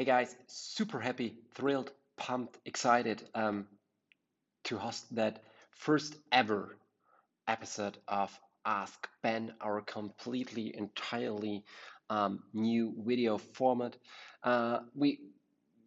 Hey guys, super happy, thrilled, pumped, excited um, to host that first ever episode of Ask Ben, our completely, entirely um, new video format. Uh, we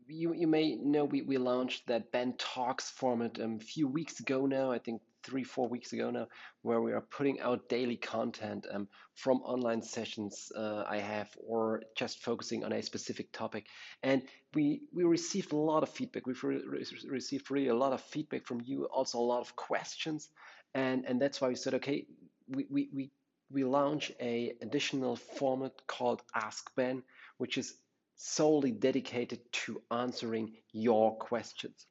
you, you may know we, we launched that Ben Talks format um, a few weeks ago now, I think three, four weeks ago now, where we are putting out daily content um, from online sessions uh, I have or just focusing on a specific topic. And we we received a lot of feedback. We've re received really a lot of feedback from you, also a lot of questions. And, and that's why we said, okay, we, we, we, we launch a additional format called Ask Ben, which is solely dedicated to answering your questions.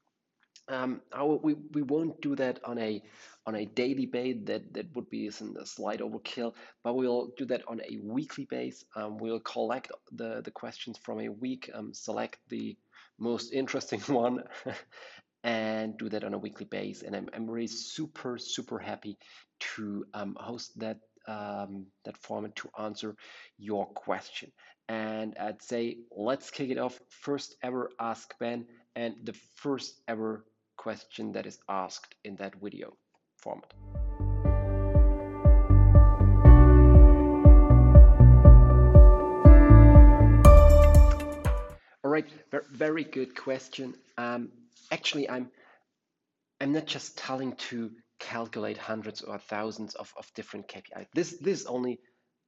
Um, we, we won't do that on a on a daily base. That that would be a slight overkill. But we'll do that on a weekly base. Um, we'll collect the the questions from a week, um, select the most interesting one, and do that on a weekly base. And I'm I'm really super super happy to um, host that um, that format to answer your question. And I'd say let's kick it off. First ever Ask Ben, and the first ever question that is asked in that video format. All right, very good question. Um, actually, I'm I'm not just telling to calculate hundreds or thousands of, of different KPIs. This, this is only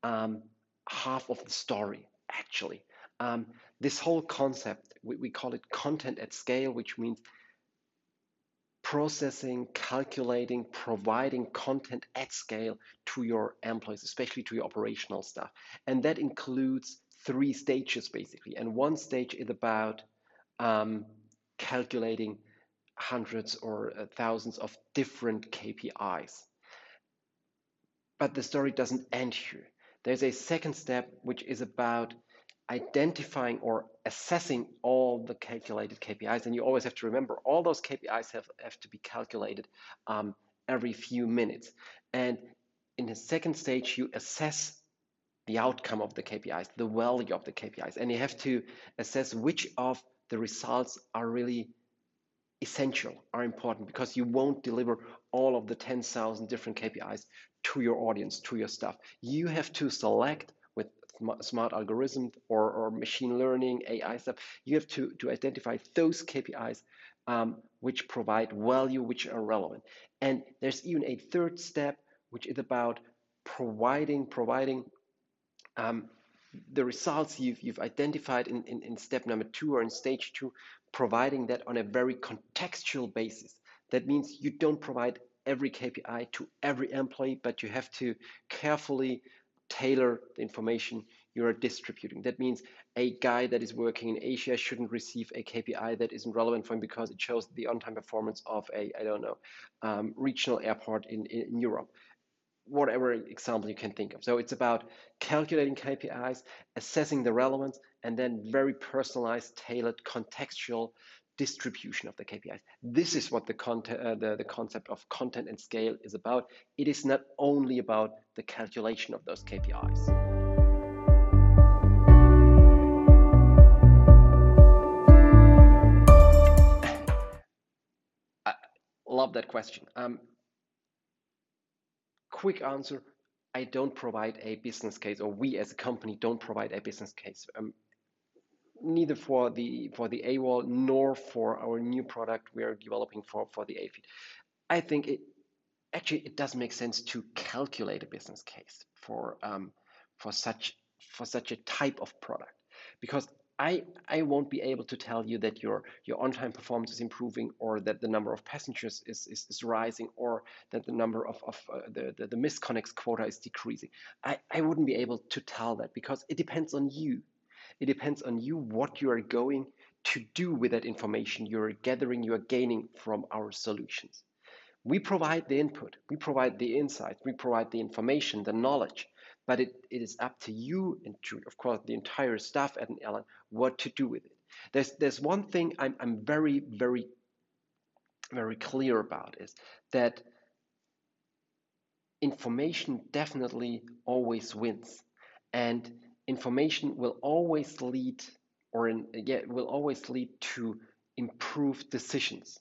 um, half of the story, actually. Um, this whole concept, we, we call it content at scale, which means processing, calculating, providing content at scale to your employees, especially to your operational staff. And that includes three stages basically. And one stage is about um, calculating hundreds or uh, thousands of different KPIs. But the story doesn't end here. There's a second step, which is about identifying or assessing all the calculated KPIs. And you always have to remember all those KPIs have, have to be calculated um, every few minutes. And in the second stage, you assess the outcome of the KPIs, the value of the KPIs. And you have to assess which of the results are really essential, are important because you won't deliver all of the 10,000 different KPIs to your audience, to your staff. You have to select smart algorithms or, or machine learning, AI stuff, you have to, to identify those KPIs um, which provide value, which are relevant. And there's even a third step, which is about providing, providing um, the results you've, you've identified in, in, in step number two or in stage two, providing that on a very contextual basis. That means you don't provide every KPI to every employee, but you have to carefully tailor the information you are distributing. That means a guy that is working in Asia shouldn't receive a KPI that isn't relevant for him because it shows the on-time performance of a, I don't know, um, regional airport in, in Europe whatever example you can think of. So it's about calculating KPIs, assessing the relevance, and then very personalized, tailored, contextual distribution of the KPIs. This is what the, uh, the, the concept of content and scale is about. It is not only about the calculation of those KPIs. I love that question. Um, quick answer I don't provide a business case, or we as a company don't provide a business case. Um, neither for the for the AWOL nor for our new product we are developing for for the AFeed. I think it actually it does make sense to calculate a business case for um, for such for such a type of product because I, I won't be able to tell you that your, your on-time performance is improving or that the number of passengers is, is, is rising or that the number of, of uh, the, the, the misconnects quota is decreasing. I, I wouldn't be able to tell that because it depends on you. It depends on you what you are going to do with that information you're gathering, you are gaining from our solutions. We provide the input, we provide the insight, we provide the information, the knowledge but it, it is up to you and to, of course, the entire staff at airline what to do with it. There's, there's one thing I'm, I'm very, very, very clear about is that information definitely always wins. And information will always lead or in, yeah, will always lead to improved decisions.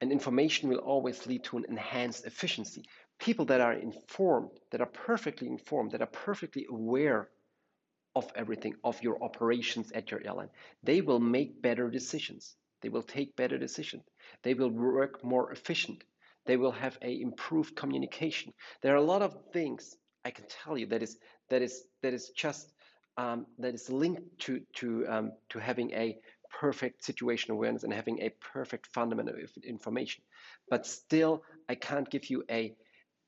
And information will always lead to an enhanced efficiency. People that are informed, that are perfectly informed, that are perfectly aware of everything, of your operations at your airline, they will make better decisions. They will take better decisions. They will work more efficient. They will have a improved communication. There are a lot of things I can tell you that is that is that is just um, that is linked to to um, to having a perfect situation awareness and having a perfect fundamental information. But still, I can't give you a,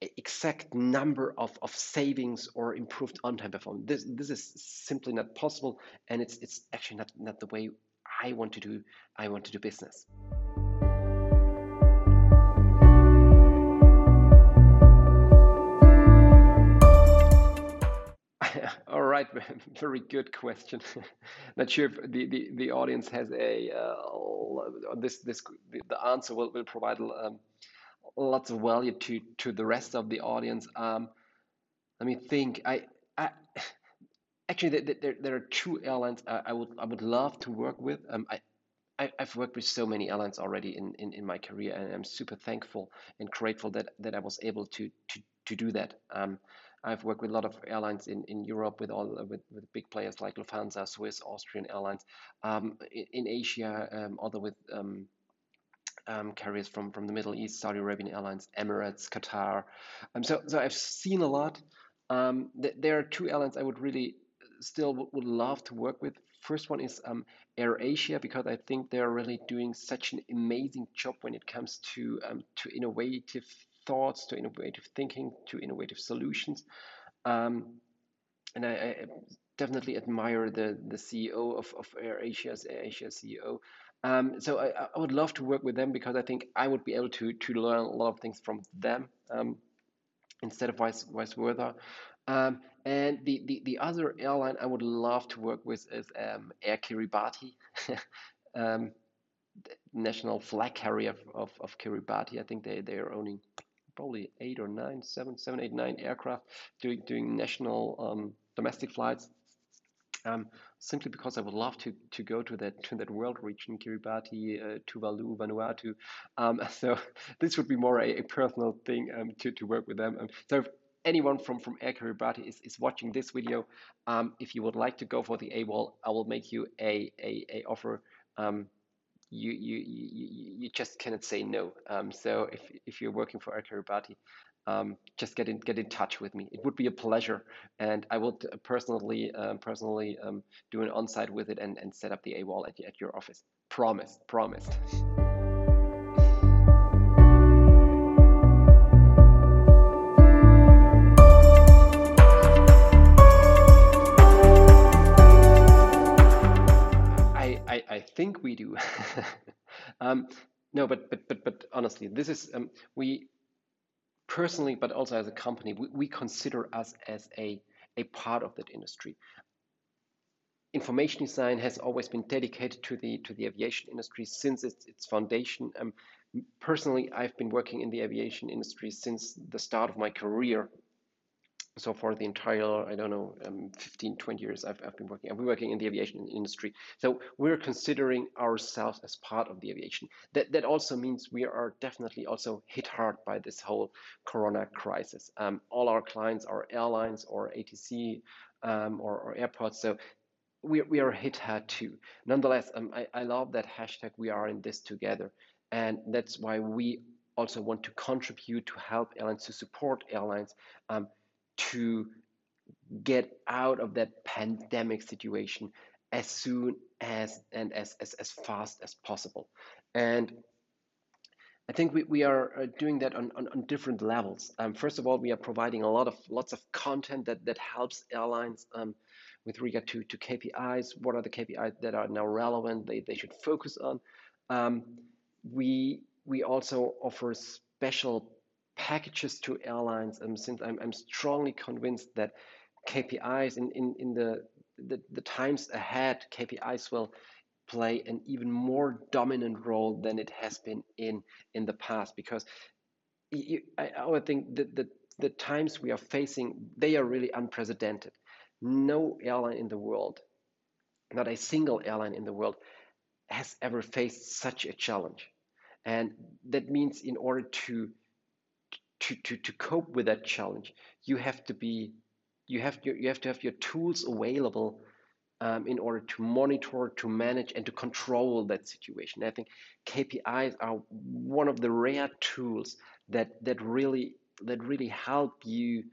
a exact number of, of savings or improved on-time performance. This this is simply not possible, and it's it's actually not not the way I want to do I want to do business. All right, very good question. Not sure if the, the, the audience has a uh, this this the answer will, will provide um, lots of value to to the rest of the audience. Um, let me think. I, I actually there, there are two airlines I, would I would love to work with. Um, I, I have worked with so many airlines already in, in, in my career, and I'm super thankful and grateful that that I was able to to to do that. Um, I've worked with a lot of airlines in, in Europe with all with, with big players like Lufthansa, Swiss, Austrian Airlines. Um, in, in, Asia, um, other with um, um, carriers from, from the Middle East, Saudi Arabian Airlines, Emirates, Qatar. Um, so so I've seen a lot. Um, th there are two airlines I would really still would love to work with. First one is um, Air Asia because I think they're really doing such an amazing job when it comes to um, to innovative thoughts, to innovative thinking, to innovative solutions. Um, and I, I, definitely admire the, the CEO of, of Air Asia's Air Asia CEO. Um, so I, I, would love to work with them because I think I would be able to to learn a lot of things from them um, instead of vice vice versa. Um, and the, the the other airline I would love to work with is um, Air Kiribati. Um, national flag carrier of, of, of Kiribati. I think they, they are owning probably eight or nine, seven, seven, eight, nine aircraft doing doing national um, domestic flights. Um, simply because I would love to to go to that to that world region, Kiribati, uh, Tuvalu, Vanuatu. Um, so this would be more a, a personal thing um, to to work with them. Um, so if anyone from from Air Kiribati is, is watching this video, um, if you would like to go for the AWOL, I will make you a a, a offer. Um, you, you, you, you just cannot say no. Um, so if, if you're working for Air Kiribati, um, just get in get in touch with me. It would be a pleasure, and I would personally um, personally um, do an on-site with it and, and set up the AWOL at, at your office. Promised, promised. I think we do. um, no, but but but but honestly, this is um, we personally, but also as a company, we, we consider us as a a part of that industry. Information design has always been dedicated to the to the aviation industry since its its foundation. Um, personally, I've been working in the aviation industry since the start of my career so for the entire i don't know um, 15 20 years I've, I've been working i've been working in the aviation industry. So we're considering ourselves as part of the aviation. That that also means we are definitely also hit hard by this whole corona crisis. Um, all our clients are airlines or atc um, or, or, airports so we, we are hit hard too. Nonetheless um, I, I love that hashtag we are in this together and that's why we also want to contribute to help airlines to support airlines um, to get out of that pandemic situation as soon as and as, as, as fast as possible. And I think we, we are uh, doing that on, on, on different levels. Um, first of all, we are providing a lot of lots of content that, that helps airlines um, with regard to, to KPIs. What are the KPIs that are now relevant? They, they should focus on. Um, we we also offer special packages to airlines um, since I'm, I'm strongly convinced that KPIs in, in, in the, the, the times ahead, KPIs will play an even more dominant role than it has been in in the past because you, I, I would think that the, the times we are facing they are really unprecedented no airline in the world not a single airline in the world has ever faced such a challenge. And that means in order to to, to, to cope with that challenge, you have to be you have you, you have to have your tools available um, in order to monitor, to manage, and to control that situation. I think KPIs are one of the rare tools that that really that really help you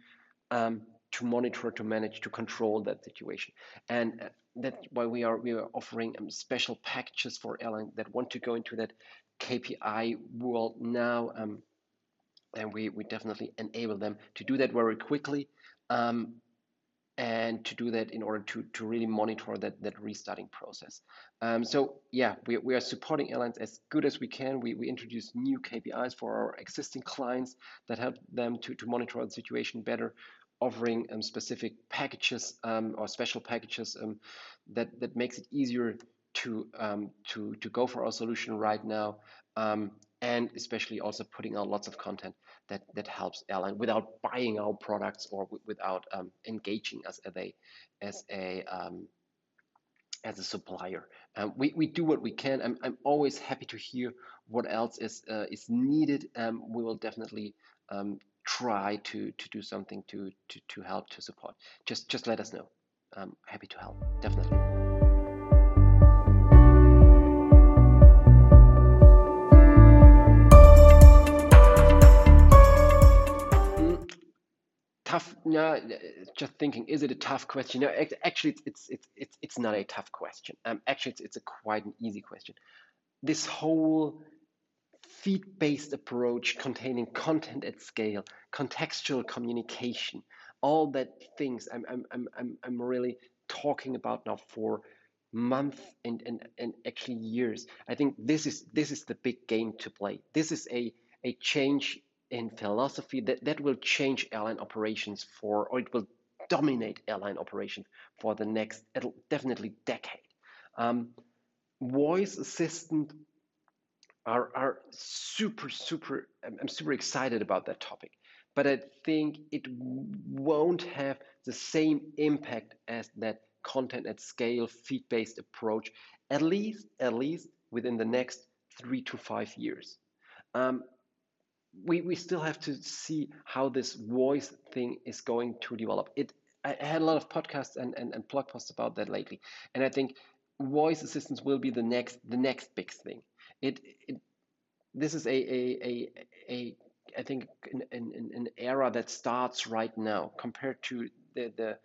um, to monitor, to manage, to control that situation. And uh, that's why we are we are offering um, special packages for airlines that want to go into that KPI world now. Um, and we, we definitely enable them to do that very quickly. Um, and to do that in order to, to really monitor that, that restarting process. Um, so yeah, we, we are supporting airlines as good as we can. We, we introduce new KPIs for our existing clients that help them to, to monitor the situation better, offering um, specific packages um, or special packages um, that, that makes it easier to, um, to, to go for our solution right now. Um, and especially also putting out lots of content that that helps airline without buying our products or without um, engaging us as a as a um, as a supplier. Um, we, we do what we can. I'm, I'm always happy to hear what else is uh, is needed. Um, we will definitely um, try to to do something to to to help to support. Just just let us know. I'm happy to help. Definitely. Tough no just thinking is it a tough question? No actually it's it's it's it's, it's not a tough question. Um actually it's, it's a quite an easy question. This whole feed-based approach containing content at scale contextual communication all that things i'm i'm i'm i'm, I'm really talking about now for months and, and and actually years i think this is this is the big game to play. This is a a change in philosophy that, that will change airline operations for, or it will dominate airline operations for the next, definitely decade. Um, voice assistant are, are super, super, I'm super excited about that topic. But I think it won't have the same impact as that content at scale feed-based approach, at least, at least within the next three to five years. Um, we, we still have to see how this voice thing is going to develop. It I had a lot of podcasts and, and, and blog posts about that lately, and I think voice assistants will be the next the next big thing. It, it this is a a, a, a I think an, an, an era that starts right now compared to the the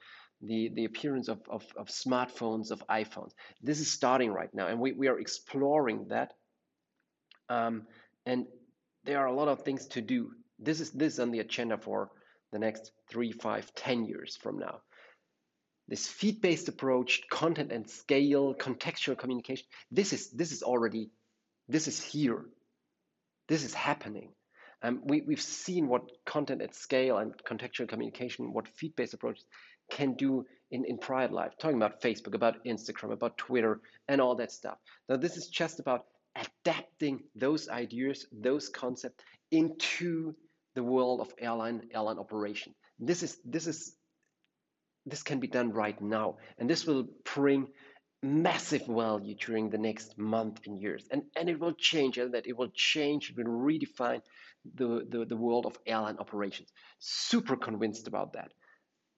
the, the appearance of, of, of smartphones, of iPhones. This is starting right now, and we, we are exploring that. Um, and there are a lot of things to do. This is this is on the agenda for the next three, five, ten years from now. This feed-based approach, content and scale, contextual communication, this is this is already this is here. This is happening. Um, we, we've seen what content at scale and contextual communication, what feed-based approaches can do in, in private life, talking about Facebook, about Instagram, about Twitter, and all that stuff. Now, this is just about adapting those ideas, those concepts into the world of airline airline operation. This is this is this can be done right now, and this will bring massive value during the next month and years, and and it will change, and that it will change, it will redefine the, the the world of airline operations. Super convinced about that.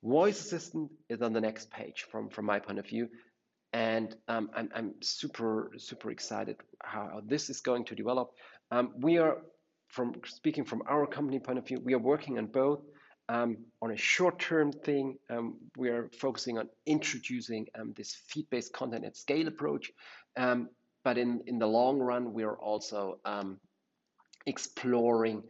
Voice assistant is on the next page from from my point of view and um, I'm, I'm super super excited how this is going to develop. Um, we are from speaking from our company point of view, we are working on both. Um, on a short-term thing, um, we are focusing on introducing um, this feed-based content at scale approach. Um, but in, in the long run, we are also exploring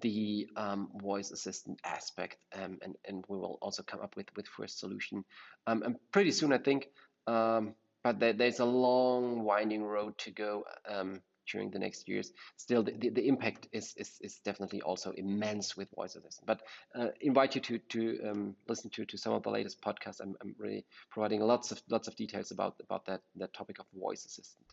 the um, voice assistant aspect um, and, and we will also come up with with first solution um, and pretty soon I think um, but there, there's a long winding road to go um, during the next years. Still, the, the, the, impact is, is, is definitely also immense with voice assistant. But uh, invite you to to um, listen to to some of the latest podcasts. I'm, I'm really providing lots of lots of details about about that that topic of voice assistant.